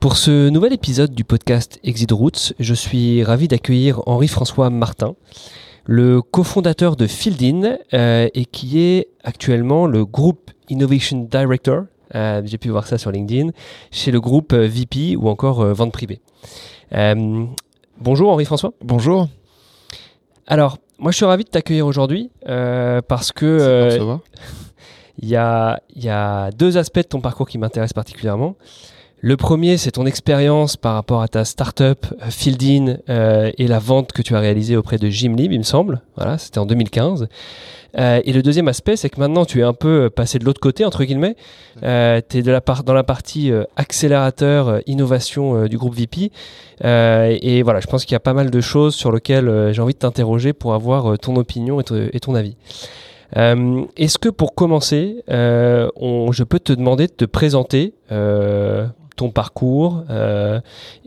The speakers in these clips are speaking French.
Pour ce nouvel épisode du podcast Exit Routes, je suis ravi d'accueillir Henri-François Martin, le cofondateur de Fieldin euh, et qui est actuellement le groupe Innovation Director, euh, j'ai pu voir ça sur LinkedIn, chez le groupe euh, VP ou encore Vente Privée. bonjour Henri-François. Bonjour. Alors, moi je suis ravi de t'accueillir aujourd'hui parce que il y, a, y a deux aspects de ton parcours qui m'intéressent particulièrement. Le premier, c'est ton expérience par rapport à ta startup euh, Fieldin euh, et la vente que tu as réalisée auprès de Gymlib, il me semble. Voilà, c'était en 2015. Euh, et le deuxième aspect, c'est que maintenant tu es un peu passé de l'autre côté, entre guillemets. Euh, tu es dans la partie accélérateur, innovation du groupe VP. et voilà, je pense qu'il y a pas mal de choses sur lesquelles j'ai envie de t'interroger pour avoir ton opinion et, ton avis. Est-ce que pour commencer, je peux te demander de te présenter parcours euh,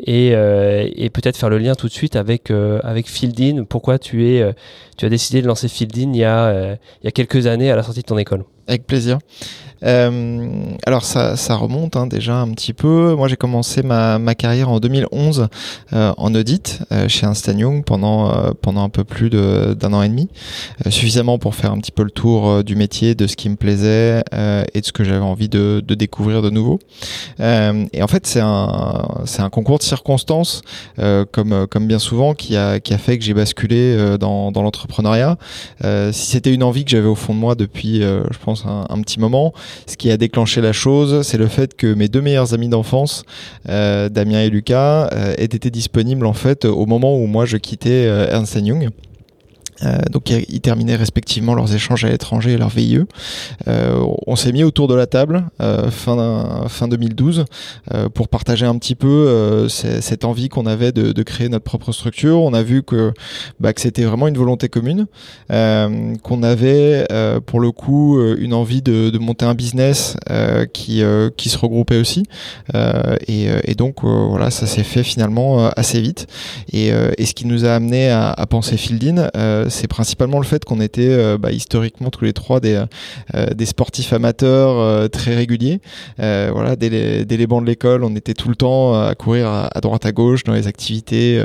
euh, et, peut-être faire le lien tout de suite avec euh, avec Fieldin. Pourquoi tu es tu as décidé de lancer Fieldin il y a il y a quelques années à la sortie de ton école? Avec plaisir. Euh, alors ça, ça remonte hein, déjà un petit peu. Moi j'ai commencé ma, ma, carrière en 2011 euh, en audit euh, chez Ernst Young pendant euh, pendant un peu plus d'un an et demi, euh, suffisamment pour faire un petit peu le tour du métier, de ce qui me plaisait et de ce que j'avais envie de, de, découvrir de nouveau. et en fait c'est un un concours de circonstances comme comme bien souvent qui a qui a fait que j'ai basculé dans dans l'entrepreneuriat. si c'était une envie que j'avais au fond de moi depuis je pense un petit moment, ce qui a déclenché la chose, c'est le fait que mes deux meilleurs amis d'enfance, euh, Damien et Lucas, euh, aient été disponibles en fait au moment où moi je quittais euh, Ernst Young. Euh, donc ils terminaient respectivement leurs échanges à l'étranger et leur VIE. Euh, on s'est mis autour de la table euh, fin, fin 2012 pour partager un petit peu cette envie qu'on avait de, de, créer notre propre structure. On a vu que, bah, que c'était vraiment une volonté commune, qu'on avait pour le coup une envie de, de monter un business qui, qui se regroupait aussi. Et, et, donc voilà, ça s'est fait finalement assez vite. Et, et, ce qui nous a amené à, à penser Fieldin, c'est principalement le fait qu'on était euh, bah, historiquement tous les trois des, euh, des sportifs amateurs euh, très réguliers. voilà, dès les, les bancs de l'école, on était tout le temps à courir à, droite à gauche dans les activités,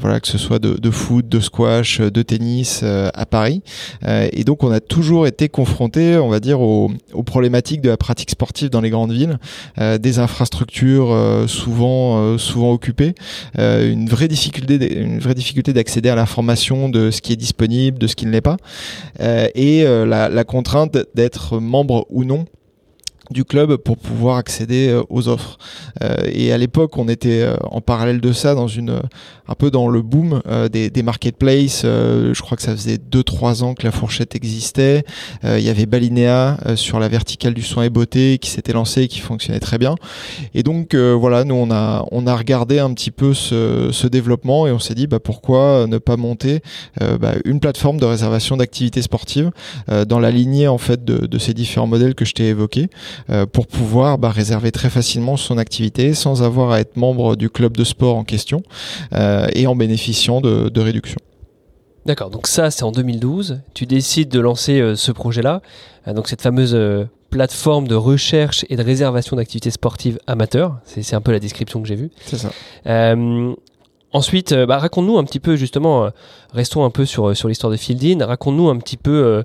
voilà, que ce soit de, foot, de squash, de tennis à Paris. et donc on a toujours été confronté, on va dire, aux, aux, problématiques de la pratique sportive dans les grandes villes, des infrastructures souvent souvent occupées, une vraie difficulté, une vraie difficulté d'accéder à l'information de ce qui est disponible, de ce qui ne l'est pas, euh, et euh, la contrainte d'être membre ou non du club pour pouvoir accéder euh, aux offres. Euh, et à l'époque, on était euh, en parallèle de ça dans une un peu dans le boom des, des marketplaces. je crois que ça faisait 2-3 ans que la fourchette existait. Il y avait Balinea sur la verticale du soin et beauté qui s'était lancé et qui fonctionnait très bien. Et donc voilà, nous on a on a regardé un petit peu ce, ce développement et on s'est dit bah pourquoi ne pas monter bah, une plateforme de réservation d'activités sportives dans la lignée en fait de, de ces différents modèles que je t'ai évoqués. Euh, pour pouvoir bah, réserver très facilement son activité sans avoir à être membre du club de sport en question euh, et en bénéficiant de, de réductions. D'accord, donc ça c'est en 2012. Tu décides de lancer euh, ce projet-là, donc cette fameuse plateforme de recherche et de réservation d'activités sportives amateurs. C'est un peu la description que j'ai vue. C'est ça. ensuite, bah, raconte-nous un petit peu justement, restons un peu sur, sur l'histoire de Fieldin, raconte-nous un petit peu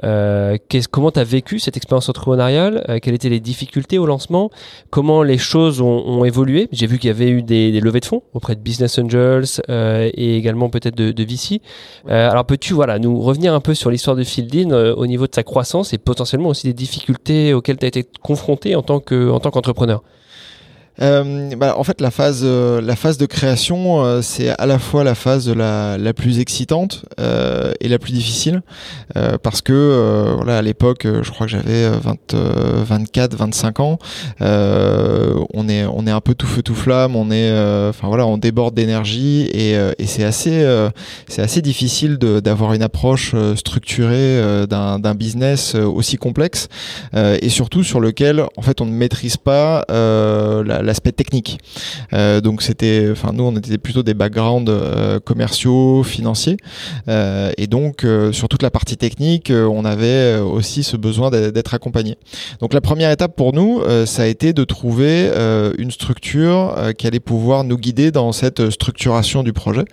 comment tu as vécu cette expérience entrepreneuriale? Quelles étaient les difficultés au lancement? Comment les choses ont, évolué? J'ai vu qu'il y avait eu des, levées de fonds auprès de Business Angels et également peut-être de, de VC. alors peux-tu voilà, nous revenir un peu sur l'histoire de Fieldin au niveau de sa croissance et potentiellement aussi des difficultés auxquelles tu as été confronté en tant qu'entrepreneur? Euh, bah, en fait, la phase, euh, la phase de création, euh, c'est à la fois la phase la, la plus excitante euh, et la plus difficile, parce que voilà, à l'époque, je crois que j'avais 20, 24, 25 ans. on est, on est un peu tout feu tout flamme. On est, enfin voilà, on déborde d'énergie et, et c'est assez, c'est assez difficile d'avoir une approche structurée d'un business aussi complexe et surtout sur lequel, en fait, on ne maîtrise pas la l'aspect technique. Euh, donc c'était, enfin nous on était plutôt des backgrounds euh, commerciaux, financiers, euh, et donc sur toute la partie technique, on avait aussi ce besoin d'être accompagné. Donc la première étape pour nous, ça a été de trouver une structure qui allait pouvoir nous guider dans cette structuration du projet.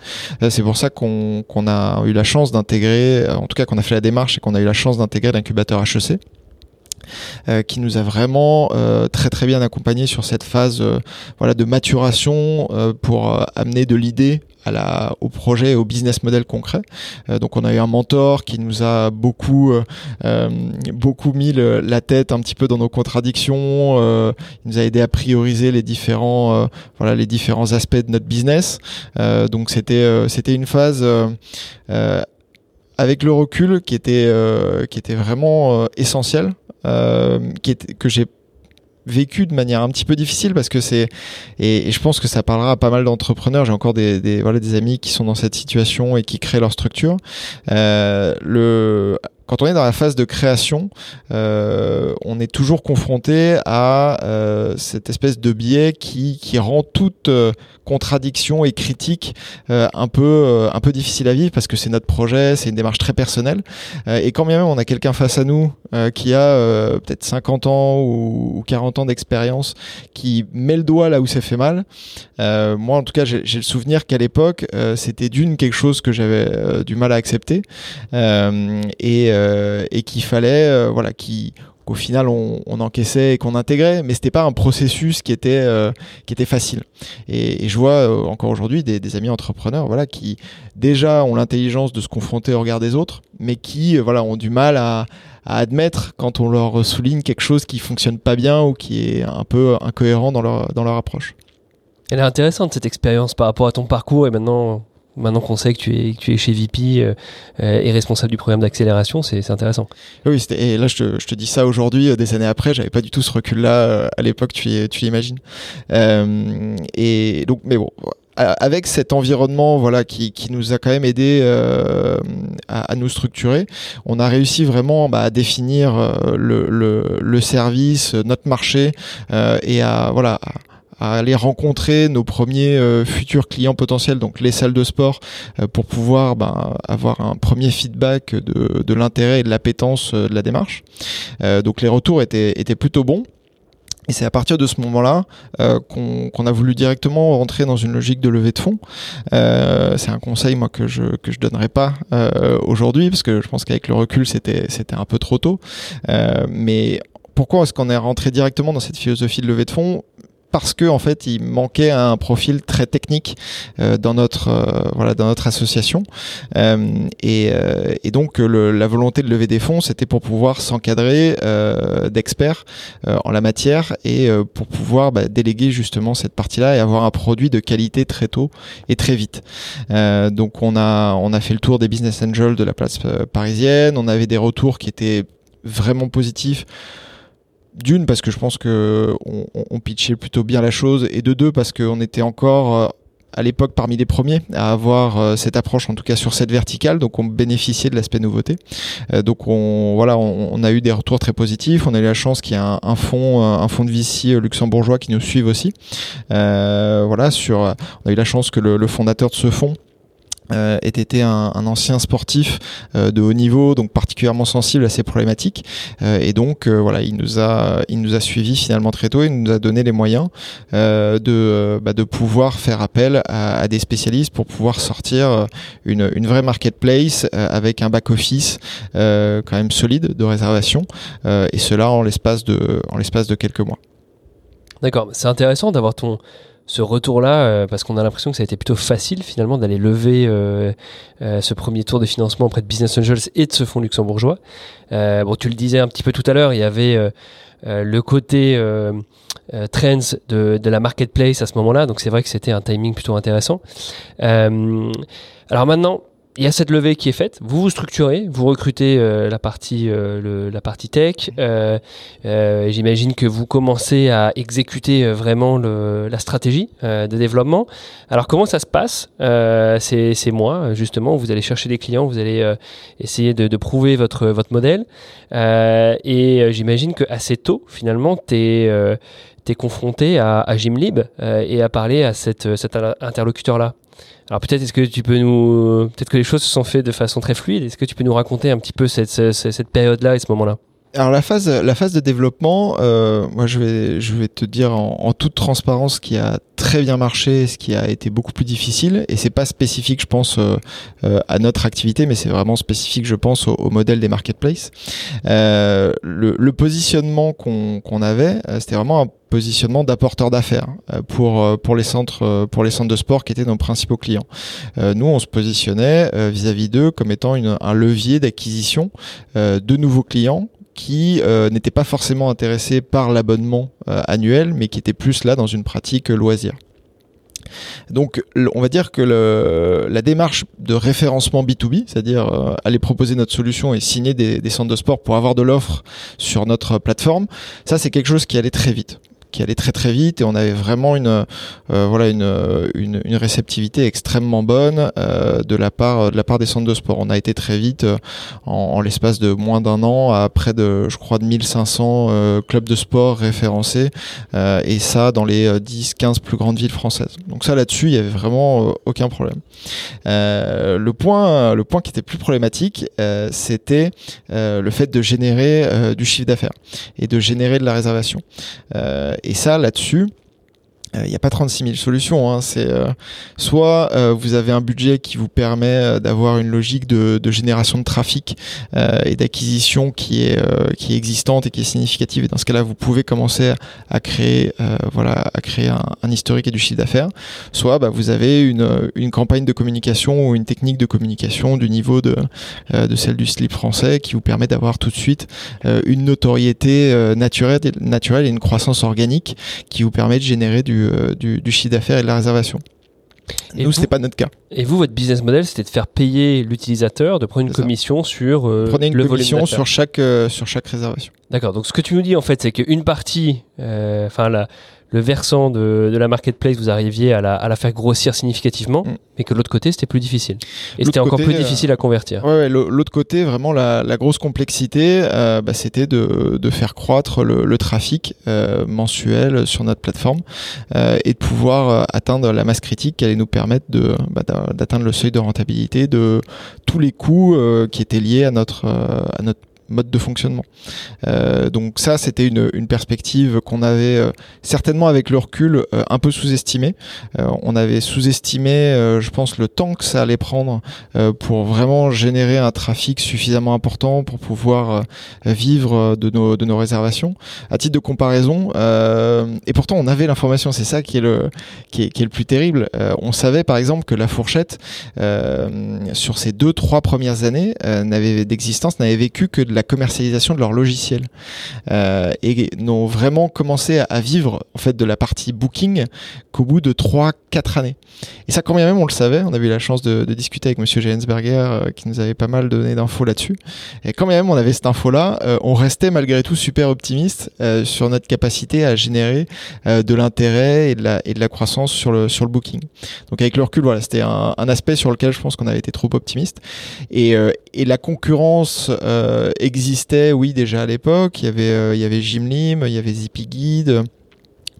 C'est pour ça qu'on a eu la chance d'intégrer, en tout cas qu'on a fait la démarche et qu'on a eu la chance d'intégrer l'incubateur HEC. Euh, qui nous a vraiment euh, très très bien accompagné sur cette phase euh, voilà de maturation pour amener de l'idée à la, au projet et au business model concret. donc on a eu un mentor qui nous a beaucoup beaucoup mis la tête un petit peu dans nos contradictions. il nous a aidé à prioriser les différents voilà les différents aspects de notre business. donc c'était c'était une phase avec le recul qui était qui était vraiment essentiel euh, qui est, que j'ai vécu de manière un petit peu difficile parce que c'est et, je pense que ça parlera à pas mal d'entrepreneurs. J'ai encore des, des, voilà des amis qui sont dans cette situation et qui créent leur structure. Euh, le quand on est dans la phase de création, euh, on est toujours confronté à euh, cette espèce de biais qui, rend toute euh, contradiction et critique un peu un peu difficile à vivre parce que c'est notre projet, c'est une démarche très personnelle. et quand bien même on a quelqu'un face à nous qui a peut-être 50 ans ou, ou 40 ans d'expérience, qui met le doigt là où ça fait mal. moi en tout cas j'ai le souvenir qu'à l'époque c'était d'une quelque chose que j'avais du mal à accepter et qu'il fallait, euh, voilà, qui qu'au final on, encaissait et qu'on intégrait, mais c'était pas un processus qui était euh, qui était facile. Et, je vois encore aujourd'hui des, amis entrepreneurs, voilà, qui déjà ont l'intelligence de se confronter au regard des autres, mais qui voilà ont du mal à, admettre quand on leur souligne quelque chose qui fonctionne pas bien ou qui est un peu incohérent dans leur dans leur approche. Elle est intéressante cette expérience par rapport à ton parcours et maintenant Maintenant qu'on sait que tu es, chez VP euh, euh, et responsable du programme d'accélération, c'est intéressant. Oui, et là je te, dis ça aujourd'hui, euh, des années après, j'avais pas du tout ce recul-là à l'époque, tu, tu imagines. Euh, et donc, mais bon, avec cet environnement voilà qui, nous a quand même aidé à, nous structurer, on a réussi vraiment bah, à définir le, service, notre marché et à voilà à aller rencontrer nos premiers euh, futurs clients potentiels, donc les salles de sport, euh, pour pouvoir ben, avoir un premier feedback de, de l'intérêt et de l'appétence euh, de la démarche. donc les retours étaient, étaient plutôt bons. Et c'est à partir de ce moment-là euh, qu'on a voulu directement rentrer dans une logique de levée de fonds. Euh, c'est un conseil moi que je que je donnerais pas euh, aujourd'hui parce que je pense qu'avec le recul c'était c'était un peu trop tôt. mais pourquoi est-ce qu'on est rentré directement dans cette philosophie de levée de fonds? Parce que en fait il manquait un profil très technique euh, dans notre euh, voilà dans notre association. Euh, et, euh, et, donc le, la volonté de lever des fonds c'était pour pouvoir s'encadrer euh, d'experts en la matière et pour pouvoir bah, déléguer justement cette partie-là et avoir un produit de qualité très tôt et très vite. Donc on a on a fait le tour des business angels de la place parisienne. On avait des retours qui étaient vraiment positifs d'une parce que je pense que on, pitchait plutôt bien la chose et de deux parce qu'on était encore euh, à l'époque parmi les premiers à avoir euh, cette approche en tout cas sur cette verticale. Donc on bénéficiait de l'aspect nouveauté. Euh, donc on voilà on, a eu des retours très positifs. On a eu la chance qu'il y ait un, fonds un fonds de VC luxembourgeois qui nous suive aussi. Voilà sur on a eu la chance que le fondateur de ce fonds euh, était un, ancien sportif euh, de haut niveau, donc particulièrement sensible à ces problématiques. Euh, et donc voilà, il nous a, il nous a suivi finalement très tôt. Il nous a donné les moyens de, bah, de pouvoir faire appel à, à, des spécialistes pour pouvoir sortir une, une vraie marketplace avec un back office quand même solide de réservation. et cela en l'espace de, en l'espace de quelques mois. D'accord, c'est intéressant d'avoir ton ce retour-là, euh, parce qu'on a l'impression que ça a été plutôt facile finalement d'aller lever euh, euh, ce premier tour de financement auprès de Business Angels et de ce fonds luxembourgeois. bon, tu le disais un petit peu tout à l'heure, il y avait le côté trends de, de, la marketplace à ce moment-là, donc c'est vrai que c'était un timing plutôt intéressant. alors maintenant, il y a cette levée qui est faite. Vous vous structurez, vous recrutez euh, la partie euh, le, la partie tech. Euh, J'imagine que vous commencez à exécuter vraiment le, la stratégie de développement. Alors comment ça se passe? C'est moi justement. Vous allez chercher des clients, vous allez essayer de, de, prouver votre votre modèle. et j'imagine que assez tôt finalement tu es confronté à, à Gymlib et à parler à cette, cet interlocuteur là. Alors peut-être est-ce que tu peux nous, peut-être que les choses se sont faites de façon très fluide. Est-ce que tu peux nous raconter un petit peu cette, cette, période-là et ce moment-là? Alors la phase, la phase de développement, euh, moi je vais, je vais te dire en, toute transparence ce qui a très bien marché, ce qui a été beaucoup plus difficile, et c'est pas spécifique, je pense, euh, euh, à notre activité, mais c'est vraiment spécifique, je pense, au, modèle des marketplaces. Le, le, positionnement qu'on qu'on avait, c'était vraiment un positionnement d'apporteur d'affaires euh, pour euh, pour les centres euh, pour les centres de sport qui étaient nos principaux clients. nous, on se positionnait vis-à-vis d'eux comme étant une, un levier d'acquisition de nouveaux clients qui n'étaient pas forcément intéressés par l'abonnement annuel, mais qui étaient plus là dans une pratique loisir. Donc, on va dire que la démarche de référencement B2B, c'est-à-dire aller proposer notre solution et signer des, des centres de sport pour avoir de l'offre sur notre plateforme, ça c'est quelque chose qui allait très vite qui allait très très vite et on avait vraiment une euh, voilà une, une, réceptivité extrêmement bonne euh, de la part de la part des centres de sport. On a été très vite euh, en, l'espace de moins d'un an à près de je crois de 1500 euh, clubs de sport référencés et ça dans les 10 15 plus grandes villes françaises. Donc ça là-dessus, il y avait vraiment aucun problème. le point le point qui était plus problématique, c'était le fait de générer du chiffre d'affaires et de générer de la réservation. Et ça, là-dessus, il euh, n'y a pas 36 000 solutions. Hein. C'est euh, soit euh, vous avez un budget qui vous permet d'avoir une logique de, génération de trafic et d'acquisition qui est qui est existante et qui est significative. Et dans ce cas-là, vous pouvez commencer à, créer voilà à créer un, un, historique et du chiffre d'affaires. Soit bah, vous avez une, une campagne de communication ou une technique de communication du niveau de de celle du slip français qui vous permet d'avoir tout de suite une notoriété naturelle naturelle et une croissance organique qui vous permet de générer du euh, du, chiffre d'affaires et de la réservation. Et Nous, c'était pas notre cas. Et vous, votre business model, c'était de faire payer l'utilisateur, de prendre une commission sur euh, Prenez une commission sur chaque euh, sur chaque réservation. D'accord. Donc, ce que tu nous dis en fait, c'est qu'une partie, enfin la le versant de, de, la marketplace, vous arriviez à la, à la faire grossir significativement, mm. mais que l'autre côté, c'était plus difficile. Et c'était encore plus difficile à convertir. Ouais, ouais l'autre côté, vraiment, la, la grosse complexité, euh, bah, c'était de, de, faire croître le, le trafic euh, mensuel sur notre plateforme euh, et de pouvoir euh, atteindre la masse critique qui allait nous permettre de bah, d'atteindre le seuil de rentabilité de tous les coûts euh, qui étaient liés à notre, à notre mode de fonctionnement. Euh, donc ça, c'était une, perspective qu'on avait euh, certainement avec le recul euh, un peu sous-estimé. Euh, on avait sous-estimé, je pense, le temps que ça allait prendre pour vraiment générer un trafic suffisamment important pour pouvoir vivre de nos, de nos réservations. À titre de comparaison, et pourtant on avait l'information, c'est ça qui est le, qui est, qui est le plus terrible. on savait par exemple que la fourchette, sur ces deux, trois premières années, n'avait d'existence, n'avait vécu que de la la commercialisation de leur logiciel euh, et n'ont vraiment commencé à, vivre en fait de la partie booking qu'au bout de 3-4 années. Et ça, quand même, on le savait, on avait eu la chance de, discuter avec Monsieur Jensberger euh, qui nous avait pas mal donné d'infos là-dessus. Et quand même, on avait cette info-là, euh, on restait malgré tout super optimiste sur notre capacité à générer de l'intérêt et de la croissance sur le sur le booking. Donc avec le recul, voilà, c'était un, aspect sur lequel je pense qu'on avait été trop optimiste. Et, et la concurrence existait, oui, déjà à l'époque. Il y avait, euh, il y avait Gymlim, il y avait Zippy Guide.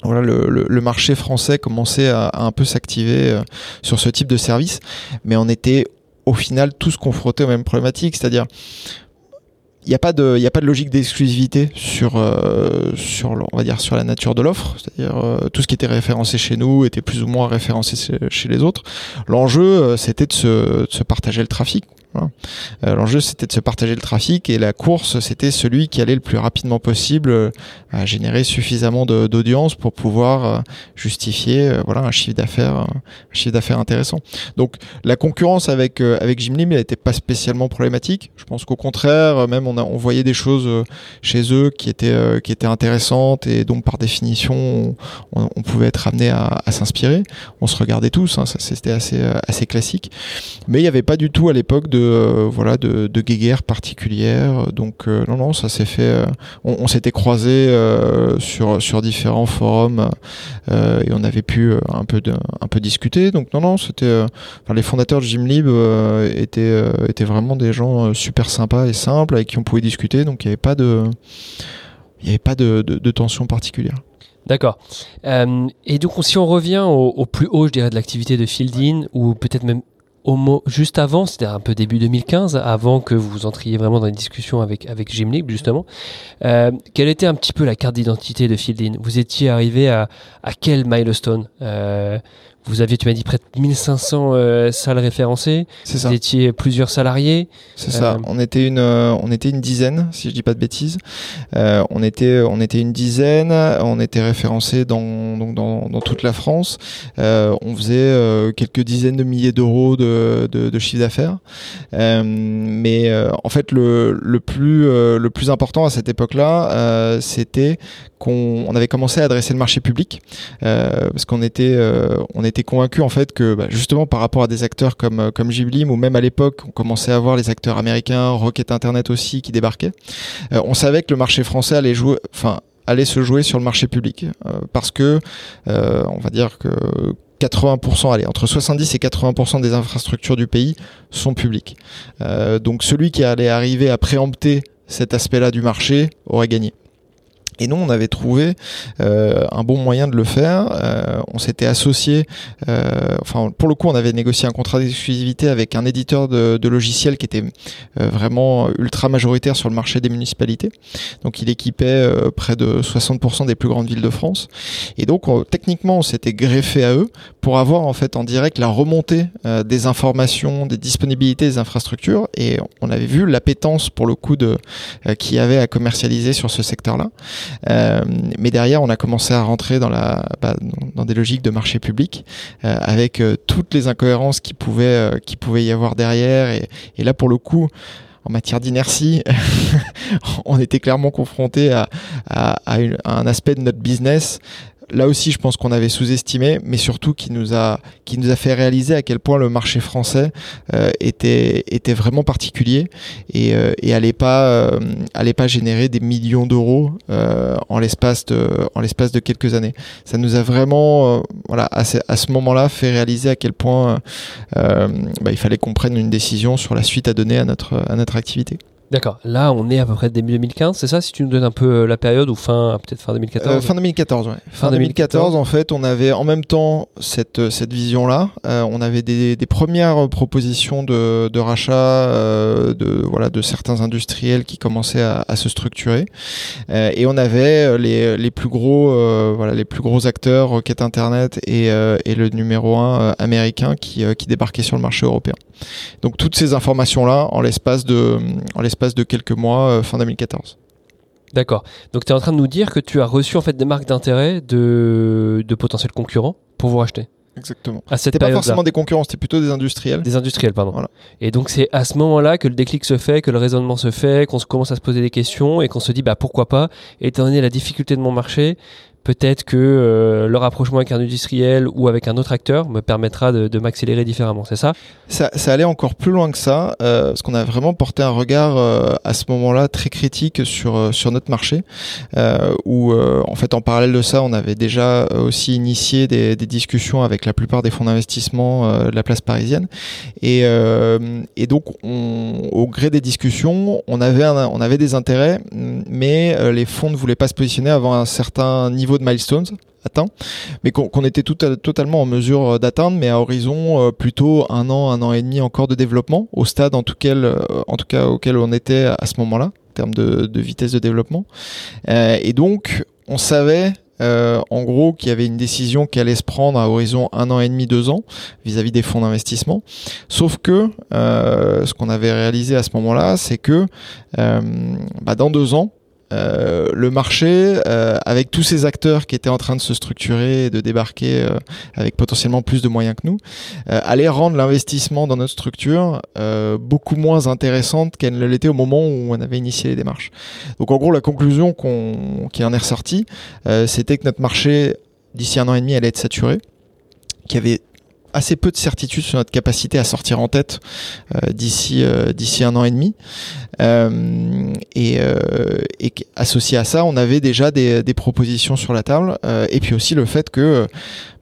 voilà, le, marché français commençait à, un peu s'activer sur ce type de service, mais on était au final tous confrontés aux mêmes problématiques, c'est-à-dire il n'y a pas de a pas de logique d'exclusivité sur euh, sur sur la nature de l'offre. C'est-à-dire euh, tout ce qui était référencé chez nous était plus ou moins référencé chez les autres. L'enjeu euh, c'était de se, partager le trafic. euh, l'enjeu, c'était de se partager le trafic et la course, c'était celui qui allait le plus rapidement possible euh, à générer suffisamment d'audience pour pouvoir euh, justifier voilà un chiffre d'affaires intéressant. Donc la concurrence avec avec Jimlim, elle n'était pas spécialement problématique. Je pense qu'au contraire, même on voyait des choses chez eux qui étaient qui étaient intéressantes et donc par définition on, pouvait être amené à, s'inspirer. On se regardait tous, hein, c'était assez assez classique. Mais il n'y avait pas du tout à l'époque de euh, voilà de, de guéguerre particulière. Donc euh, non non ça s'est fait. Euh, on, s'était croisé sur sur différents forums et on avait pu un peu de, un peu discuter. Donc non non c'était. Enfin, les fondateurs de Gymlib étaient étaient vraiment des gens super sympas et simples avec qui on pouvait discuter. Donc il n'y avait pas de il n'y avait pas de, de, tension particulière. D'accord. et donc, si on revient au, au, plus haut, je dirais, de l'activité de Fieldin, ou peut-être même juste avant, c'était un peu début 2015, avant que vous entriez vraiment dans une discussion avec, avec Gymlib, justement, euh, quelle était un petit peu la carte d'identité de Fieldin Vous étiez arrivé à, à quel milestone? Euh, vous aviez, tu m'as dit, près de 1500 euh, salles référencées. C'est ça. Vous étiez plusieurs salariés. C'est ça. Euh, on était une, euh, on était une dizaine, si je dis pas de bêtises. on était, on était une dizaine. On était référencés dans, donc dans, dans toute la France. on faisait quelques dizaines de milliers d'euros de, de, de, chiffre d'affaires. mais en fait, le, le plus, le plus important à cette époque-là, c'était qu'on on avait commencé à adresser le marché public parce qu'on était, on était était convaincu en fait que bah, justement par rapport à des acteurs comme euh, comme Ghibli ou même à l'époque on commençait à voir les acteurs américains, Rocket Internet aussi qui débarquaient. Euh, on savait que le marché français allait jouer, enfin allait se jouer sur le marché public euh, parce que on va dire que 80%, allez, entre 70 et 80% des infrastructures du pays sont publiques. donc celui qui allait arriver à préempter cet aspect-là du marché aurait gagné. Et nous, on avait trouvé euh, un bon moyen de le faire. Euh, on s'était associé, euh, enfin pour le coup, on avait négocié un contrat d'exclusivité avec un éditeur de, de logiciels qui était vraiment ultra majoritaire sur le marché des municipalités. Donc il équipait près de 60% des plus grandes villes de France. Et donc techniquement, on s'était greffé à eux pour avoir en fait en direct la remontée des informations, des disponibilités des infrastructures. Et on avait vu l'appétence pour le coup de qui avait à commercialiser sur ce secteur-là. Euh, mais derrière, on a commencé à rentrer dans la bah, dans des logiques de marché public euh, avec euh, toutes les incohérences qui pouvaient qui pouvaient y avoir derrière. Et, là, pour le coup en matière d'inertie, on était clairement confronté à, un aspect de notre business là aussi, je pense qu'on avait sous-estimé, mais surtout qui nous a fait réaliser à quel point le marché français euh, était vraiment particulier et, euh, et allait pas euh, générer des millions d'euros euh, en l'espace de en l'espace de quelques années. Ça nous a vraiment à ce, moment-là fait réaliser à quel point bah, il fallait qu'on prenne une décision sur la suite à donner à notre activité. D'accord. Là, on est à peu près début 2015, c'est ça Si tu nous donnes un peu euh, la période ou fin, peut-être fin 2014 euh, Fin 2014, ouais. Fin, 2014, en fait, on avait en même temps cette, euh, cette vision-là. on avait des, des, premières propositions de, de rachat de, voilà, de certains industriels qui commençaient à, à se structurer. et on avait les, les plus gros, voilà, les plus gros acteurs, Rocket Internet et, et le numéro un américain qui, qui débarquaient sur le marché européen. Donc toutes ces informations-là, en l'espace de, en l'espace de quelques mois, euh, fin 2014. D'accord. Donc tu es en train de nous dire que tu as reçu en fait des marques d'intérêt de, de potentiels concurrents pour vous racheter. Exactement. C'était pas forcément des concurrents, c'était plutôt des industriels. Des industriels, pardon. Et donc c'est à ce moment-là que le déclic se fait, que le raisonnement se fait, qu'on commence à se poser des questions et qu'on se dit bah pourquoi pas, étant donné la difficulté de mon marché, peut-être que euh, le rapprochement avec un industriel ou avec un autre acteur me permettra de, de m'accélérer différemment, c'est ça, ça allait encore plus loin que ça, euh, parce qu'on a vraiment porté un regard euh, à ce moment-là très critique sur sur notre marché, où en fait en parallèle de ça, on avait déjà aussi initié des, discussions avec la plupart des fonds d'investissement de la place parisienne, et, et donc on, au gré des discussions, on avait on avait des intérêts, mais les fonds ne voulaient pas se positionner avant un certain niveau de milestones atteint, mais qu'on était tout totalement en mesure d'atteindre, mais à horizon plutôt un an, un an et demi encore de développement, au stade en tout, tout cas auquel on était à ce moment-là, en termes de, vitesse de développement. et donc, on savait euh, en gros, qu'il y avait une décision qui allait se prendre à horizon un an et demi, deux ans, vis-à-vis des fonds d'investissement. Sauf que euh, ce qu'on avait réalisé à ce moment-là, c'est que euh, bah, dans deux ans, euh, le marché, euh, avec tous ces acteurs qui étaient en train de se structurer et de débarquer euh, avec potentiellement plus de moyens que nous, allait rendre l'investissement dans notre structure beaucoup moins intéressante qu'elle ne l'était au moment où on avait initié les démarches. Donc en gros, la conclusion qu'on, qui en est ressortie, c'était que notre marché, d'ici un an et demi, allait être saturé, qu'il y avait assez peu de certitude sur notre capacité à sortir en tête d'ici d'ici un an et demi euh, et, euh, et, associé à ça, on avait déjà des, des propositions sur la table. Euh, et puis aussi le fait que,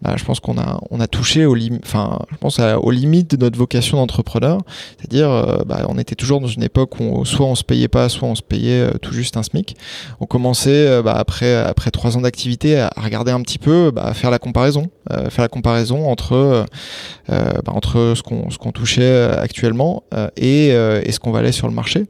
bah, je pense qu'on a, on a touché aux, enfin, je pense aux limites de notre vocation d'entrepreneur. C'est-à-dire, bah, on était toujours dans une époque où soit on se payait pas, soit on se payait tout juste un SMIC. On commençait bah, après, après trois ans d'activité à regarder un petit peu, bah, à faire la comparaison, faire la comparaison entre, bah, entre ce qu'on, touchait actuellement et, et ce qu'on valait sur le marché.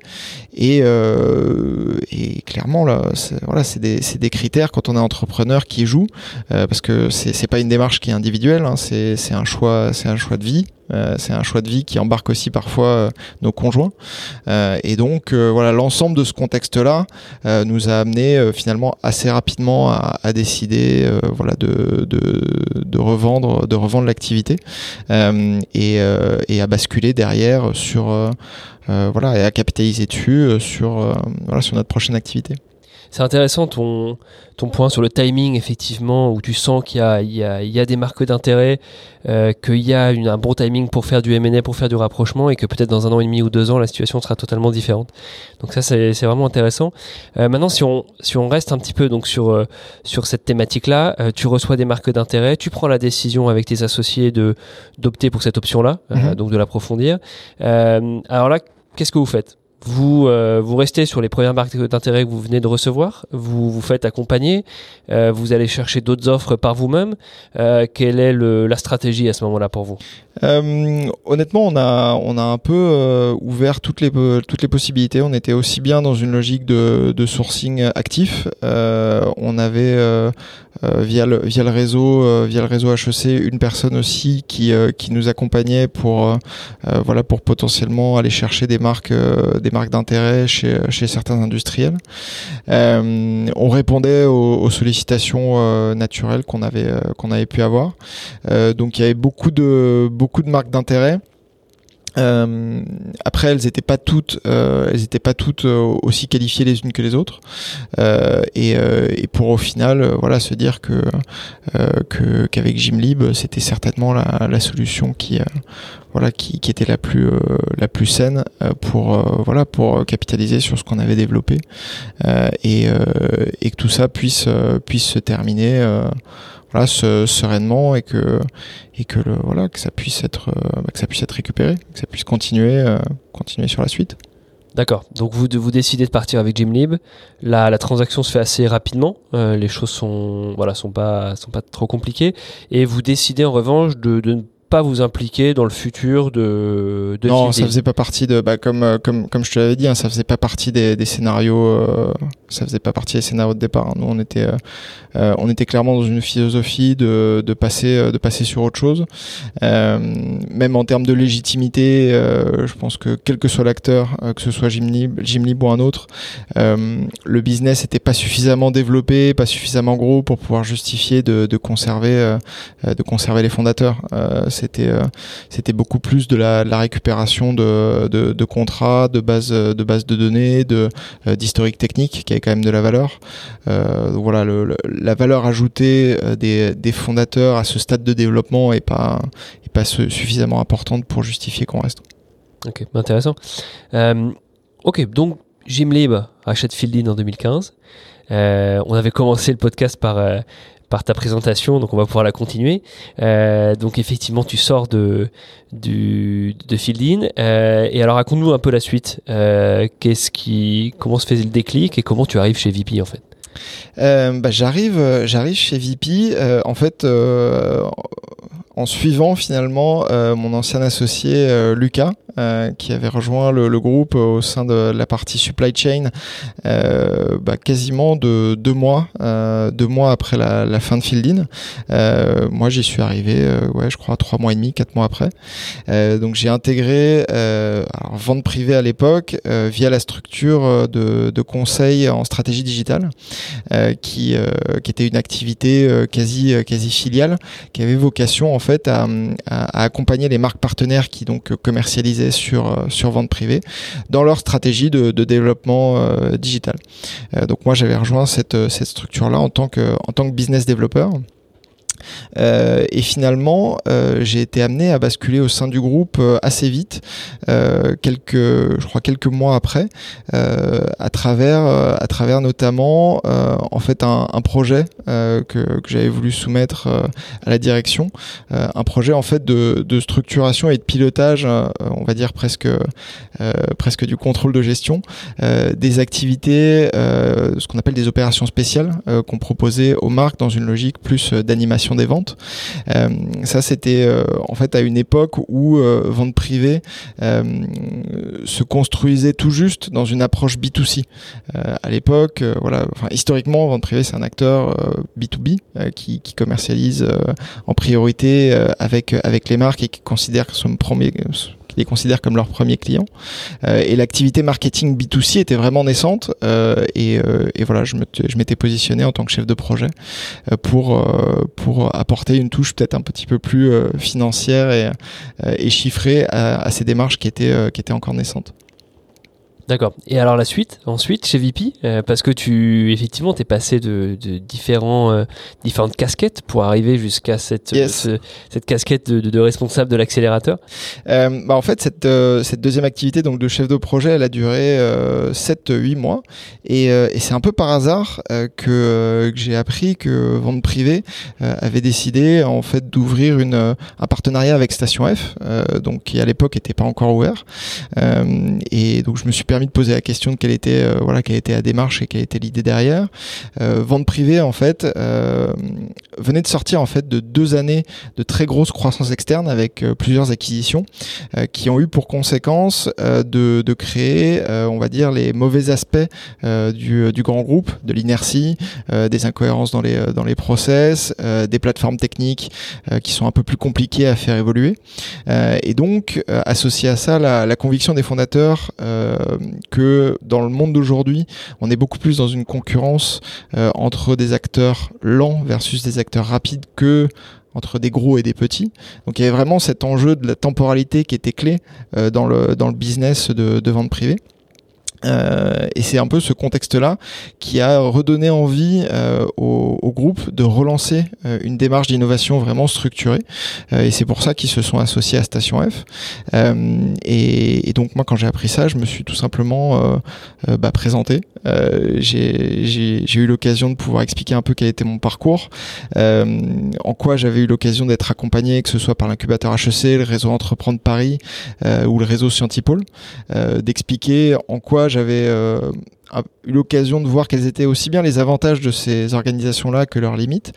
Et, euh, et clairement, là, voilà, c'est des, des, critères quand on est entrepreneur qui jouent, euh, parce que c'est pas une démarche qui est individuelle, hein, c'est un choix, c'est un choix de vie. Euh, c'est un choix de vie qui embarque aussi parfois euh, nos conjoints. Euh, et donc voilà, l'ensemble de ce contexte-là nous a amené finalement assez rapidement à, à décider voilà de, de, de, revendre de revendre l'activité et, et à basculer derrière sur voilà et à capitaliser dessus sur voilà sur notre prochaine activité. C'est intéressant ton, ton point sur le timing, effectivement, où tu sens qu'il y a, il y a, il y a des marques d'intérêt, euh, qu'il y a une, un bon timing pour faire du M&A, pour faire du rapprochement, et que peut-être dans un an et demi ou deux ans, la situation sera totalement différente. Donc ça, c'est, c'est vraiment intéressant. Euh, maintenant, si on, si on reste un petit peu donc sur, euh, sur cette thématique-là, euh, tu reçois des marques d'intérêt, tu prends la décision avec tes associés de d'opter pour cette option-là, euh, mhm. donc de l'approfondir. alors là, qu'est-ce que vous faites? Vous, euh, vous restez sur les premières marques d'intérêt que vous venez de recevoir, vous vous faites accompagner, euh, vous allez chercher d'autres offres par vous-même? Euh, quelle est la stratégie à ce moment-là pour vous? Honnêtement, on a, on a un peu ouvert toutes les, toutes les possibilités. On était aussi bien dans une logique de, de sourcing actif. on avait via, le, via le réseau, via le réseau HEC, une personne aussi qui, qui nous accompagnait pour, voilà, pour potentiellement aller chercher des marques, des marques d'intérêt chez, chez certains industriels. Euh, on répondait aux, sollicitations euh, naturelles qu'on avait, euh, qu'on avait pu avoir. donc il y avait beaucoup de, beaucoup de marques d'intérêt. Euh, après, elles n'étaient pas toutes, euh, elles étaient pas toutes euh, aussi qualifiées les unes que les autres, et, et, pour au final, voilà, se dire que qu'avec Gymlib, c'était certainement la, la, solution qui, voilà, qui, qui, était la plus la plus saine pour voilà pour capitaliser sur ce qu'on avait développé et, et que tout ça puisse puisse se terminer voilà, sereinement et que et que le, voilà que ça puisse être euh, que ça puisse être récupéré, que ça puisse continuer euh, continuer sur la suite. D'accord. Donc vous, vous décidez de partir avec Gymlib. La, la transaction se fait assez rapidement. Euh, les choses sont voilà sont pas sont pas trop compliquées. Et vous décidez en revanche de, de pas vous impliquer dans le futur de, de non ça faisait pas partie de bah, comme euh, comme comme je te l'avais dit hein, ça faisait pas partie des, des scénarios euh, ça faisait pas partie des scénarios de départ hein. nous on était euh, on était clairement dans une philosophie de, de passer de passer sur autre chose. Même en termes de légitimité je pense que quel que soit l'acteur que ce soit Gymlib Gymlib ou un autre le business était pas suffisamment développé pas suffisamment gros pour pouvoir justifier de, de conserver de conserver les fondateurs c'était euh, c'était beaucoup plus de la, récupération de, de, contrats, de bases de bases de données, de euh, d'historique technique qui avait quand même de la valeur. Euh, voilà, la valeur ajoutée des, des fondateurs à ce stade de développement est pas est pas suffisamment importante pour justifier qu'on reste. Ok, intéressant. Euh, ok, donc Jim Lib achète Fieldin en 2015. Euh, on avait commencé le podcast par par ta présentation, donc on va pouvoir la continuer. Euh, donc effectivement, tu sors de du de Fieldin. Euh, et alors raconte-nous un peu la suite. Euh, qu'est-ce qui, comment se faisait le déclic et comment tu arrives chez VP en fait? Bah, j'arrive, j'arrive chez VP. en fait, en suivant finalement mon ancien associé Lucas, euh, qui avait rejoint le, groupe au sein de la partie supply chain euh, bah, quasiment de deux mois, euh, deux mois après la, fin de Fieldin. moi, j'y suis arrivé, je crois trois mois et demi, quatre mois après. donc, j'ai intégré vente privée à l'époque via la structure de, conseil en stratégie digitale, qui, était une activité quasi quasi filiale, qui avait vocation en fait à, à accompagner les marques partenaires qui donc commercialisaient sur, euh, sur vente privée dans leur stratégie de, développement euh, digital. Euh, donc moi j'avais rejoint cette, cette structure-là en tant que, en tant que business développeur. Euh, et finalement, euh, j'ai été amené à basculer au sein du groupe euh, assez vite, quelques, je crois quelques mois après, à travers, à travers notamment en fait un, projet que, que j'avais voulu soumettre à la direction, un projet en fait de, de structuration et de pilotage, on va dire presque, presque du contrôle de gestion des activités, ce qu'on appelle des opérations spéciales qu'on proposait aux marques dans une logique plus d'animation des ventes. Euh, ça, c'était euh, en fait à une époque où euh, vente privée se construisait tout juste dans une approche B2C. à l'époque, voilà, historiquement, vente privée, c'est un acteur B2B qui, qui, commercialise en priorité avec avec les marques et qui considère que son premier les considèrent comme leur premier client. Euh, et l'activité marketing B2C était vraiment naissante. Euh, et, euh, et, voilà, je m'étais positionné en tant que chef de projet pour, pour apporter une touche peut-être un petit peu plus financière et, et chiffrée à, à, ces démarches qui étaient, qui étaient encore naissantes. D'accord. Et alors la suite, ensuite chez VP, euh, parce que tu effectivement t'es passé de, de différents euh, différentes casquettes pour arriver jusqu'à cette cette casquette de, de, responsable de l'accélérateur. Euh, bah en fait cette cette deuxième activité donc de chef de projet, elle a duré 7-8 mois et, et c'est un peu par hasard que, que j'ai appris que Vente Privée avait décidé en fait d'ouvrir une un partenariat avec Station F, donc qui à l'époque était pas encore ouvert et donc je me suis permis de poser la question de quelle était euh, voilà quelle était la démarche et quelle était l'idée derrière. Euh, vente privée en fait euh, venait de sortir en fait de deux années de très grosse croissance externe avec plusieurs acquisitions qui ont eu pour conséquence de, de, créer on va dire les mauvais aspects du, du, grand groupe, de l'inertie, des incohérences dans les dans les process, des plateformes techniques qui sont un peu plus compliquées à faire évoluer. et donc associé à ça la conviction des fondateurs que dans le monde d'aujourd'hui, on est beaucoup plus dans une concurrence euh, entre des acteurs lents versus des acteurs rapides que entre des gros et des petits. Donc il y avait vraiment cet enjeu de la temporalité qui était clé euh, dans, le, dans le business de, de vente privée. Euh, et c'est un peu ce contexte-là qui a redonné envie euh, au, groupe de relancer euh, une démarche d'innovation vraiment structurée. Et c'est pour ça qu'ils se sont associés à Station F. Et, et, donc moi, quand j'ai appris ça, je me suis tout simplement bah, présenté. J'ai eu l'occasion de pouvoir expliquer un peu quel était mon parcours, en quoi j'avais eu l'occasion d'être accompagné, que ce soit par l'incubateur HEC, le réseau Entreprendre Paris ou le réseau Scientipol, d'expliquer en quoi j'avais euh, eu l'occasion de voir quels étaient aussi bien les avantages de ces organisations-là que leurs limites.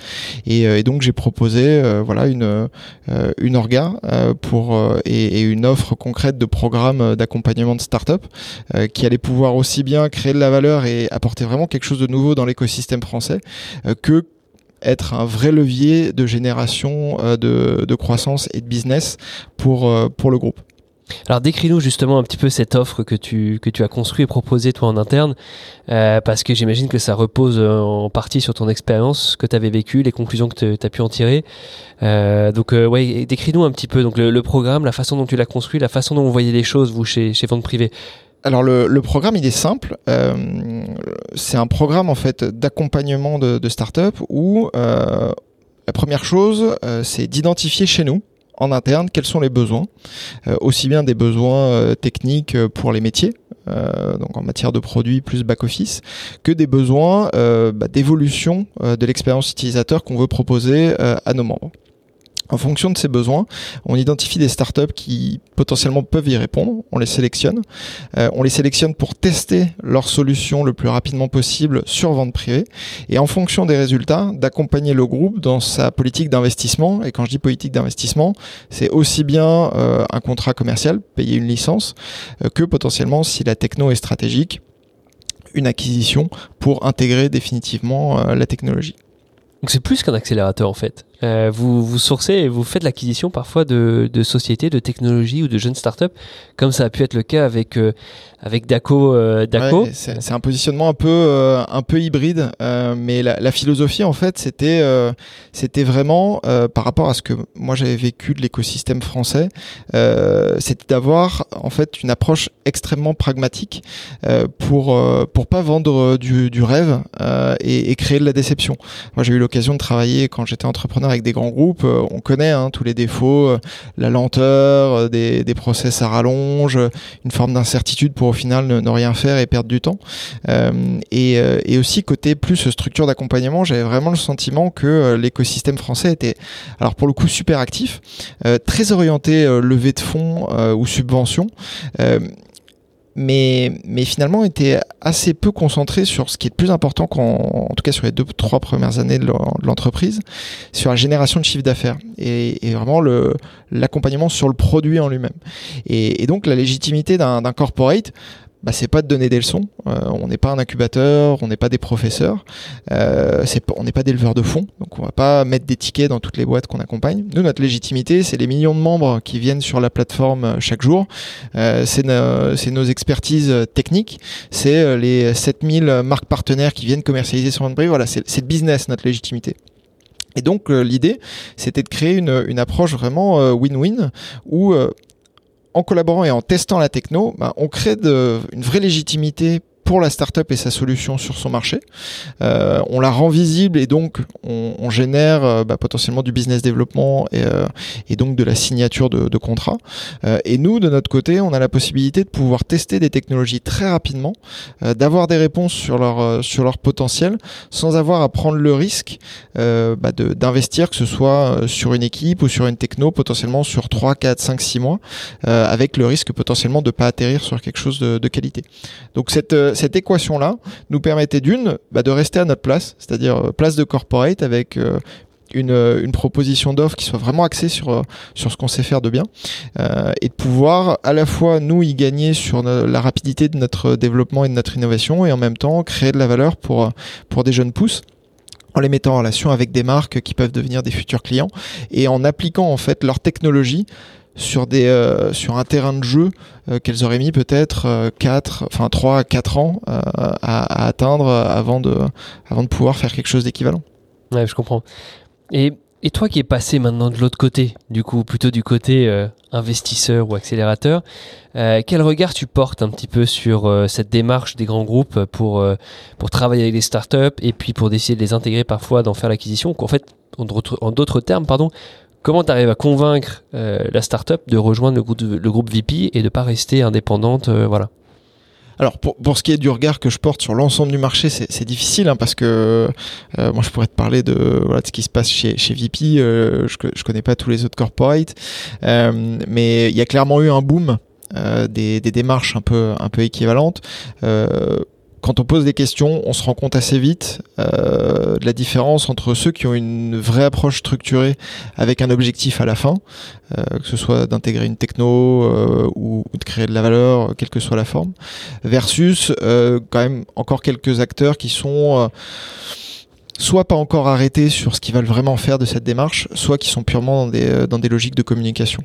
Et, euh, donc j'ai proposé euh, voilà une une orga pour et, une offre concrète de programme d'accompagnement de start-up qui allait pouvoir aussi bien créer de la valeur et apporter vraiment quelque chose de nouveau dans l'écosystème français que être un vrai levier de génération de, de croissance et de business pour, pour le groupe. Alors décris-nous justement un petit peu cette offre que tu, que tu as construite et proposée toi en interne, euh, parce que j'imagine que ça repose euh, en partie sur ton expérience que tu avais vécue, les conclusions que tu as pu en tirer. Euh, donc ouais, décris-nous un petit peu le, programme, la façon dont tu l'as construit, la façon dont vous voyez les choses vous chez, chez Vente Privée. Alors le, programme il est simple, c'est un programme en fait d'accompagnement de, de start-up où la première chose c'est d'identifier chez nous en interne quels sont les besoins, euh, aussi bien des besoins euh, techniques euh, pour les métiers, donc en matière de produits plus back-office, que des besoins bah, d'évolution de l'expérience utilisateur qu'on veut proposer à nos membres. En fonction de ces besoins, on identifie des startups qui potentiellement peuvent y répondre, on les sélectionne, euh, on les sélectionne pour tester leur solution le plus rapidement possible sur vente privée, et en fonction des résultats, d'accompagner le groupe dans sa politique d'investissement. Et quand je dis politique d'investissement, c'est aussi bien euh, un contrat commercial, payer une licence, euh, que potentiellement, si la techno est stratégique, une acquisition pour intégrer définitivement la technologie. Donc c'est plus qu'un accélérateur en fait. Euh, vous, vous sourcez et vous faites l'acquisition parfois de, de, sociétés, de technologies ou de jeunes startups, comme ça a pu être le cas avec, euh, avec Daco. Euh, Daco. c'est un positionnement un peu, euh, un peu hybride, mais la, la, philosophie en fait, c'était c'était vraiment par rapport à ce que moi j'avais vécu de l'écosystème français, c'était d'avoir en fait une approche extrêmement pragmatique pour pour pas vendre du, du rêve et, créer de la déception. Moi j'ai eu l'occasion de travailler quand j'étais entrepreneur avec des grands groupes, on connaît hein, tous les défauts, la lenteur, des, des process à rallonge, une forme d'incertitude pour au final ne, rien faire et perdre du temps. Euh, euh, et, aussi côté plus structure d'accompagnement, j'avais vraiment le sentiment que euh, l'écosystème français était, alors pour le coup super actif, très orienté levée de fonds ou subventions mais, mais finalement était assez peu concentré sur ce qui est le plus important, en tout cas sur les deux trois premières années de l'entreprise, sur la génération de chiffre d'affaires et, et, vraiment l'accompagnement sur le produit en lui-même. Et, et, donc la légitimité d'un corporate, bah, c'est pas de donner des leçons. Euh, on n'est pas un incubateur, on n'est pas des professeurs, euh, c'est on n'est pas d'éleveurs de fonds, donc on va pas mettre des tickets dans toutes les boîtes qu'on accompagne. Nous, notre légitimité, c'est les millions de membres qui viennent sur la plateforme euh, chaque jour, euh, c'est nos expertises techniques, c'est euh, les 7000 marques partenaires qui viennent commercialiser sur OneBrief. Voilà, c'est le business, notre légitimité. Et donc l'idée, c'était de créer une, une approche vraiment win-win où en collaborant et en testant la techno, bah, on crée une vraie légitimité pour la startup et sa solution sur son marché. Euh, on la rend visible et donc on, génère euh, bah, potentiellement du business développement et, euh, et donc de la signature de. Euh, et nous, de notre côté, on a la possibilité de pouvoir tester des technologies très rapidement, d'avoir des réponses sur leur sur leur potentiel, sans avoir à prendre le risque bah, d'investir, que ce soit sur une équipe ou sur une techno, potentiellement sur 3, 4, 5, 6 mois, avec le risque potentiellement de pas atterrir sur quelque chose de, de qualité. Donc cette cette équation-là nous permettait d'une, bah, de rester à notre place, c'est-à-dire euh, place de corporate avec euh, une, euh, une, proposition d'offre qui soit vraiment axée sur, sur ce qu'on sait faire de bien et de pouvoir à la fois nous y gagner sur la rapidité de notre développement et de notre innovation et en même temps créer de la valeur pour, pour des jeunes pousses en les mettant en relation avec des marques qui peuvent devenir des futurs clients et en appliquant en fait leur technologie sur des euh, sur un terrain de jeu euh, qu'elles auraient mis peut-être 4 euh, enfin 3 à 4 ans à, à, atteindre avant de avant de pouvoir faire quelque chose d'équivalent. Ouais, je comprends. Et et toi qui es passé maintenant de l'autre côté, du coup plutôt du côté investisseur ou accélérateur, quel regard tu portes un petit peu sur cette démarche des grands groupes pour pour travailler avec les startups et puis pour décider de les intégrer parfois d'en faire l'acquisition, qu'en fait en d'autres termes, pardon, Comment tu à convaincre euh, la startup de rejoindre le groupe, VP et de pas rester indépendante euh, voilà. Alors pour, ce qui est du regard que je porte sur l'ensemble du marché, c'est difficile hein, parce que euh, moi je pourrais te parler de, ce qui se passe chez, VP, je, je connais pas tous les autres corporates, mais il y a clairement eu un boom des, démarches un peu équivalentes quand on pose des questions, on se rend compte assez vite euh, de la différence entre ceux qui ont une vraie approche structurée avec un objectif à la fin, euh, que ce soit d'intégrer une techno euh, ou, de créer de la valeur, quelle que soit la forme, versus quand même encore quelques acteurs qui sont soit pas encore arrêtés sur ce qu'ils veulent vraiment faire de cette démarche, soit qui sont purement dans des, logiques de communication.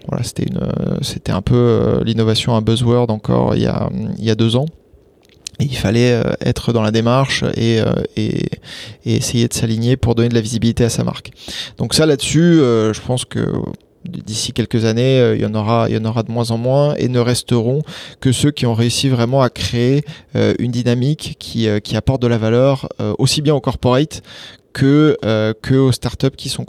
C'était un peu l'innovation, un buzzword encore il y a deux ans il fallait euh, être dans la démarche et, euh, et, essayer de s'aligner pour donner de la visibilité à sa marque. Donc ça là-dessus, euh, je pense que d'ici quelques années, il y en aura, il y en aura de moins en moins et ne resteront que ceux qui ont réussi vraiment à créer une dynamique qui, apporte de la valeur aussi bien aux corporate que, que aux startups qui sont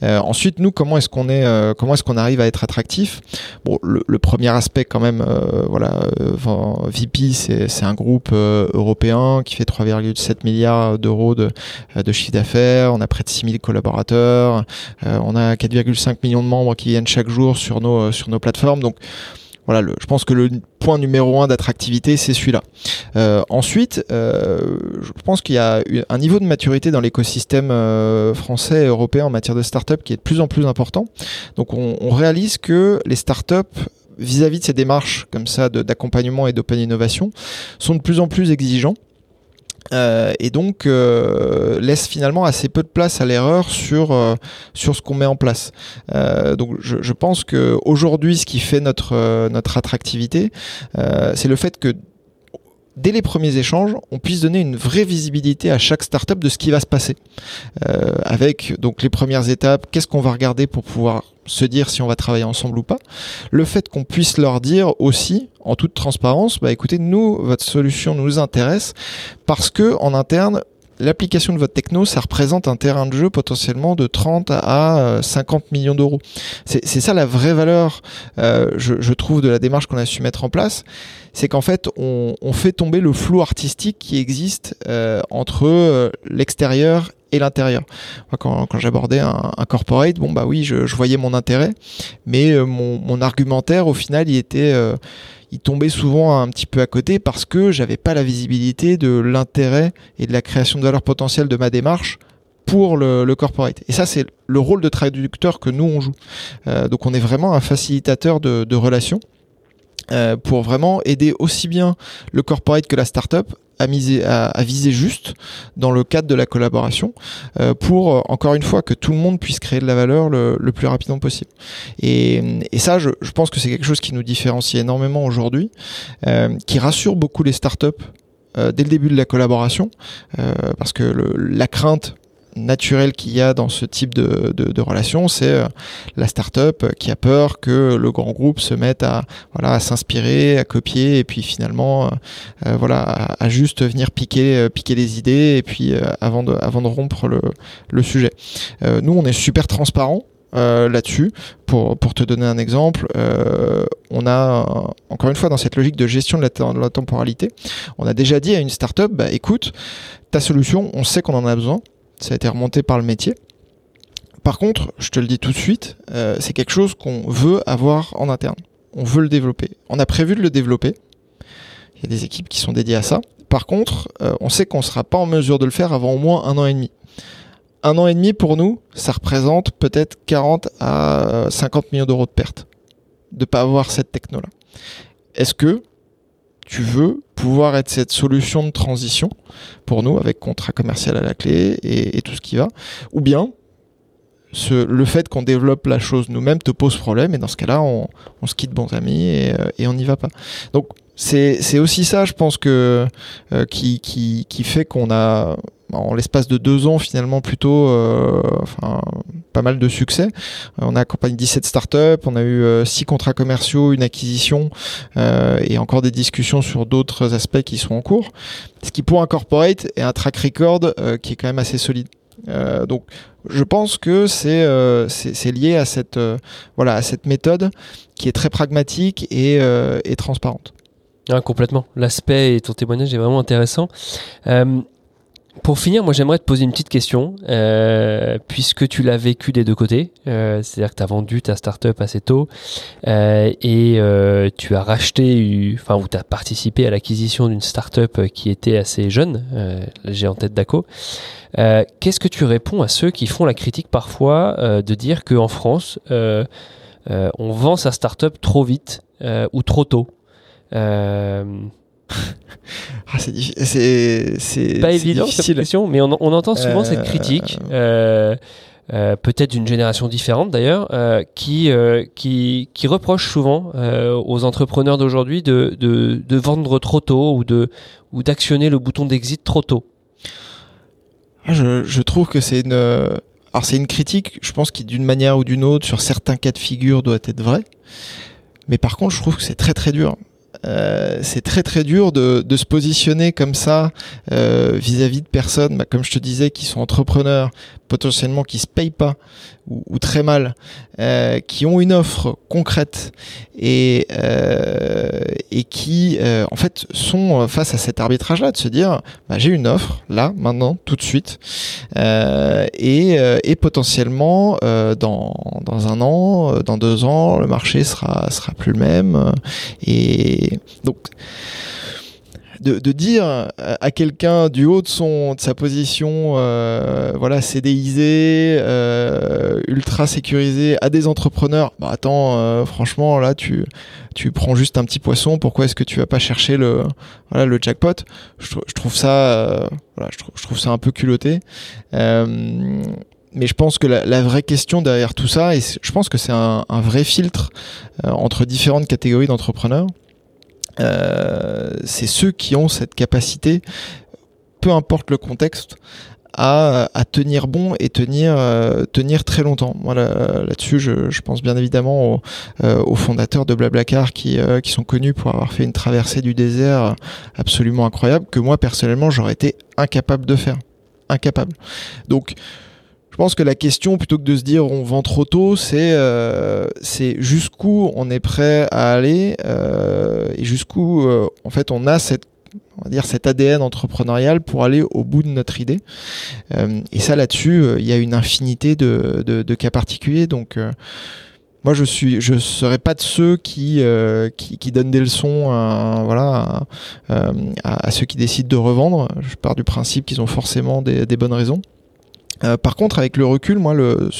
concernés. ensuite, nous, comment est-ce qu'on est, comment est-ce qu'on arrive à être attractif Bon, le, premier aspect quand même, voilà, VP, c'est un groupe européen qui fait 3,7 milliards d'euros de, de chiffre d'affaires. On a près de 6000 collaborateurs. on a 4,5 millions de membres qui viennent chaque jour sur nos sur nos plateformes. Donc voilà, je pense que le point numéro un d'attractivité, c'est celui-là. Euh, ensuite, euh, je pense qu'il y a un niveau de maturité dans l'écosystème euh, français et européen en matière de start-up qui est de plus en plus important. Donc on, on réalise que les start-up vis-à-vis de ces démarches comme ça d'accompagnement et d'open innovation sont de plus en plus exigeants euh, et donc euh, laisse finalement assez peu de place à l'erreur sur euh, sur ce qu'on met en place. donc je, je pense que aujourd'hui, ce qui fait notre notre attractivité, c'est le fait que dès les premiers échanges, on puisse donner une vraie visibilité à chaque startup de ce qui va se passer. Euh, avec donc les premières étapes, qu'est-ce qu'on va regarder pour pouvoir se dire si on va travailler ensemble ou pas. Le fait qu'on puisse leur dire aussi, en toute transparence, bah écoutez, nous, votre solution nous intéresse parce que en interne, l'application de votre techno, ça représente un terrain de jeu potentiellement de 30 à 50 euh, millions d'euros. C'est ça la vraie valeur, euh, je, je, trouve, de la démarche qu'on a su mettre en place. C'est qu'en fait, on, on, fait tomber le flou artistique qui existe euh, entre euh, l'extérieur et l'intérieur. Quand, quand j'abordais un, un, corporate, bon bah oui, je, je voyais mon intérêt, mais euh, mon, mon, argumentaire, au final, il était il tombait souvent un petit peu à côté parce que j'avais pas la visibilité de l'intérêt et de la création de valeur potentielle de ma démarche pour le, corporate. Et ça, c'est le rôle de traducteur que nous, on joue. Euh, donc on est vraiment un facilitateur de, de relations. Euh, pour vraiment aider aussi bien le corporate que la startup à, miser, à, à, viser juste dans le cadre de la collaboration euh, pour, euh, encore une fois, que tout le monde puisse créer de la valeur le, le plus rapidement possible. Et, et ça, je, je, pense que c'est quelque chose qui nous différencie énormément aujourd'hui, euh, qui rassure beaucoup les startups euh, dès le début de la collaboration, euh, parce que le, la crainte naturel qu'il y a dans ce type de, relation, c'est euh, la start-up qui a peur que le grand groupe se mette à voilà à s'inspirer, à copier et puis finalement euh, euh voilà à, juste venir piquer euh, piquer les idées et puis avant de avant de rompre le, le sujet. nous on est super transparent là-dessus. Pour, pour te donner un exemple, on a, encore une fois, dans cette logique de gestion de la, de la temporalité, on a déjà dit à une startup, bah, écoute, ta solution, on sait qu'on en a besoin, ça a été remonté par le métier. Par contre, je te le dis tout de suite, euh, c'est quelque chose qu'on veut avoir en interne. On veut le développer. On a prévu de le développer. Il y a des équipes qui sont dédiées à ça. Par contre, euh, on sait qu'on ne sera pas en mesure de le faire avant au moins un an et demi. Un an et demi pour nous, ça représente peut-être 40 à 50 millions d'euros de pertes de pas avoir cette techno-là. Est-ce que tu veux pouvoir être cette solution de transition pour nous avec contrat commercial à la clé et, tout ce qui va, ou bien ce, le fait qu'on développe la chose nous-mêmes te pose problème et dans ce cas-là on, se quitte bons amis et, euh, et on n'y va pas. Donc c'est aussi ça, je pense euh, qui fait qu'on a en l'espace de deux ans finalement plutôt euh, enfin, pas mal de succès. Euh, on a accompagné 17 startups, on a eu euh, six contrats commerciaux, une acquisition euh, et encore des discussions sur d'autres aspects qui sont en cours. Ce qui pour un corporate est un track record qui est quand même assez solide. Donc je pense que c'est c'est lié à cette voilà à cette méthode qui est très pragmatique et, et transparente. Ah, complètement. L'aspect et ton témoignage est vraiment intéressant. Pour finir, moi j'aimerais te poser une petite question, euh, puisque tu l'as vécu des deux côtés, euh, c'est-à-dire que tu as vendu ta startup assez tôt euh, et tu as racheté, enfin ou tu as participé à l'acquisition d'une startup qui était assez jeune, j'ai en tête Daco. Qu'est-ce que tu réponds à ceux qui font la critique parfois de dire qu'en France, on vend sa startup trop vite ou trop tôt? Ah, c'est c'est pas évident cette question, mais on, on entend souvent euh, cette critique. Euh, euh, peut-être d'une génération différente d'ailleurs, euh, qui, euh, qui, qui reproche souvent euh, aux entrepreneurs d'aujourd'hui de, de, de, vendre trop tôt ou de ou d'actionner le bouton d'exit trop tôt. Ah, je, je trouve que c'est une alors c'est une critique, je pense qui d'une manière ou d'une autre sur certains cas de figure doit être vrai, mais par contre je trouve que c'est très très dur. Euh, c'est très très dur de, se positionner comme ça euh, vis-à-vis de personnes, bah, comme je te disais, qui sont entrepreneurs, potentiellement qui se payent pas ou, très mal, euh, qui ont une offre concrète et, euh, et qui en fait sont face à cet arbitrage-là de se dire bah, j'ai une offre là maintenant tout de suite et, et potentiellement dans, dans un an, dans deux ans, le marché sera sera plus le même et donc de, dire à quelqu'un du haut de son de sa position euh, voilà CDIsé euh, ultra sécurisé à des entrepreneurs bah attends euh, franchement là tu tu prends juste un petit poisson pourquoi est-ce que tu vas pas chercher le voilà le jackpot? Je, trouve ça voilà je, trouve ça un peu culotté. Mais je pense que la, vraie question derrière tout ça, et je pense que c'est un, vrai filtre entre différentes catégories d'entrepreneurs, euh, c'est ceux qui ont cette capacité, peu importe le contexte, à, tenir bon et tenir euh, tenir très longtemps. Voilà, là-dessus, je, pense bien évidemment euh, aux, fondateurs de Blablacar qui qui sont connus pour avoir fait une traversée du désert absolument incroyable que moi personnellement j'aurais été incapable de faire, incapable. Donc je pense que la question, plutôt que de se dire on vend trop tôt, c'est euh, jusqu'où on est prêt à aller euh, et jusqu'où euh, en fait on a cet ADN entrepreneurial pour aller au bout de notre idée. et ça là-dessus, il y a une infinité de, cas particuliers. Donc moi je suis serais pas de ceux qui donnent des leçons à, ceux qui décident de revendre je pars du principe qu'ils ont forcément des bonnes raisons euh, par contre, avec le recul, moi, le,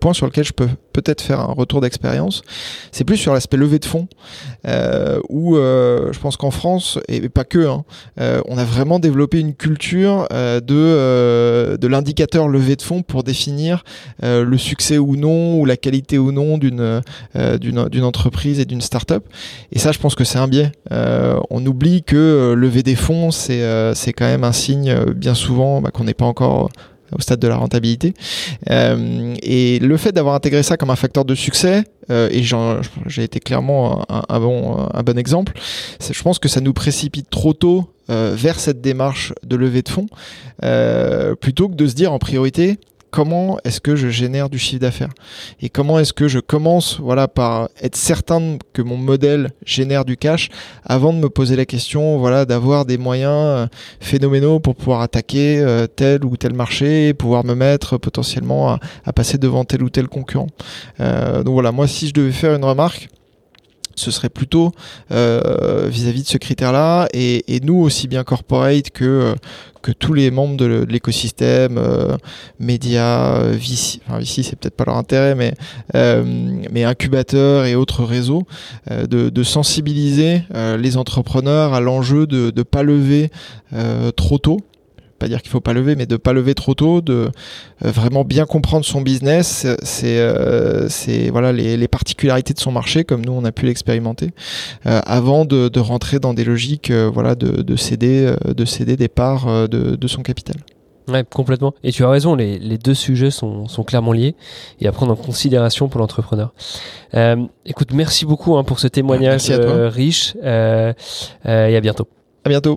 point sur lequel je peux peut-être faire un retour d'expérience, c'est plus sur l'aspect levée de fonds, euh, où euh, je pense qu'en France, et pas que, hein, on a vraiment développé une culture de, l'indicateur levée de fonds pour définir le succès ou non, ou la qualité ou non d'une entreprise et d'une start-up. Et ça, je pense que c'est un biais. on oublie que lever des fonds, c'est c'est quand même un signe bien souvent bah, qu'on n'est pas encore au stade de la rentabilité. Euh, et le fait d'avoir intégré ça comme un facteur de succès, euh, et j'ai été clairement un, bon, exemple, je pense que ça nous précipite trop tôt euh, vers cette démarche de levée de fonds, plutôt que de se dire en priorité, comment est-ce que je génère du chiffre d'affaires et comment est-ce que je commence voilà par être certain que mon modèle génère du cash avant de me poser la question voilà d'avoir des moyens euh, phénoménaux pour pouvoir attaquer euh, tel ou tel marché et pouvoir me mettre potentiellement à, passer devant tel ou tel concurrent. Euh, donc voilà moi si je devais faire une remarque ce serait plutôt euh, vis-à-vis de ce critère-là et, nous aussi bien corporate que que tous les membres de l'écosystème, euh, médias, VC, enfin c'est peut-être pas leur intérêt, mais euh, mais incubateurs et autres réseaux, de, de, sensibiliser les entrepreneurs à l'enjeu de ne pas lever trop tôt pas dire qu'il faut pas lever, mais de pas lever trop tôt, de euh, vraiment bien comprendre son business, c'est euh, c'est voilà les, les, particularités de son marché comme nous on a pu l'expérimenter, euh, avant de, de, rentrer dans des logiques voilà de, de, céder de céder des parts de, de son capital. Ouais, complètement. Et tu as raison, les, les deux sujets sont, sont, clairement liés et à prendre en considération pour l'entrepreneur. Euh, écoute, merci beaucoup hein, pour ce témoignage riche euh, et à bientôt. À bientôt.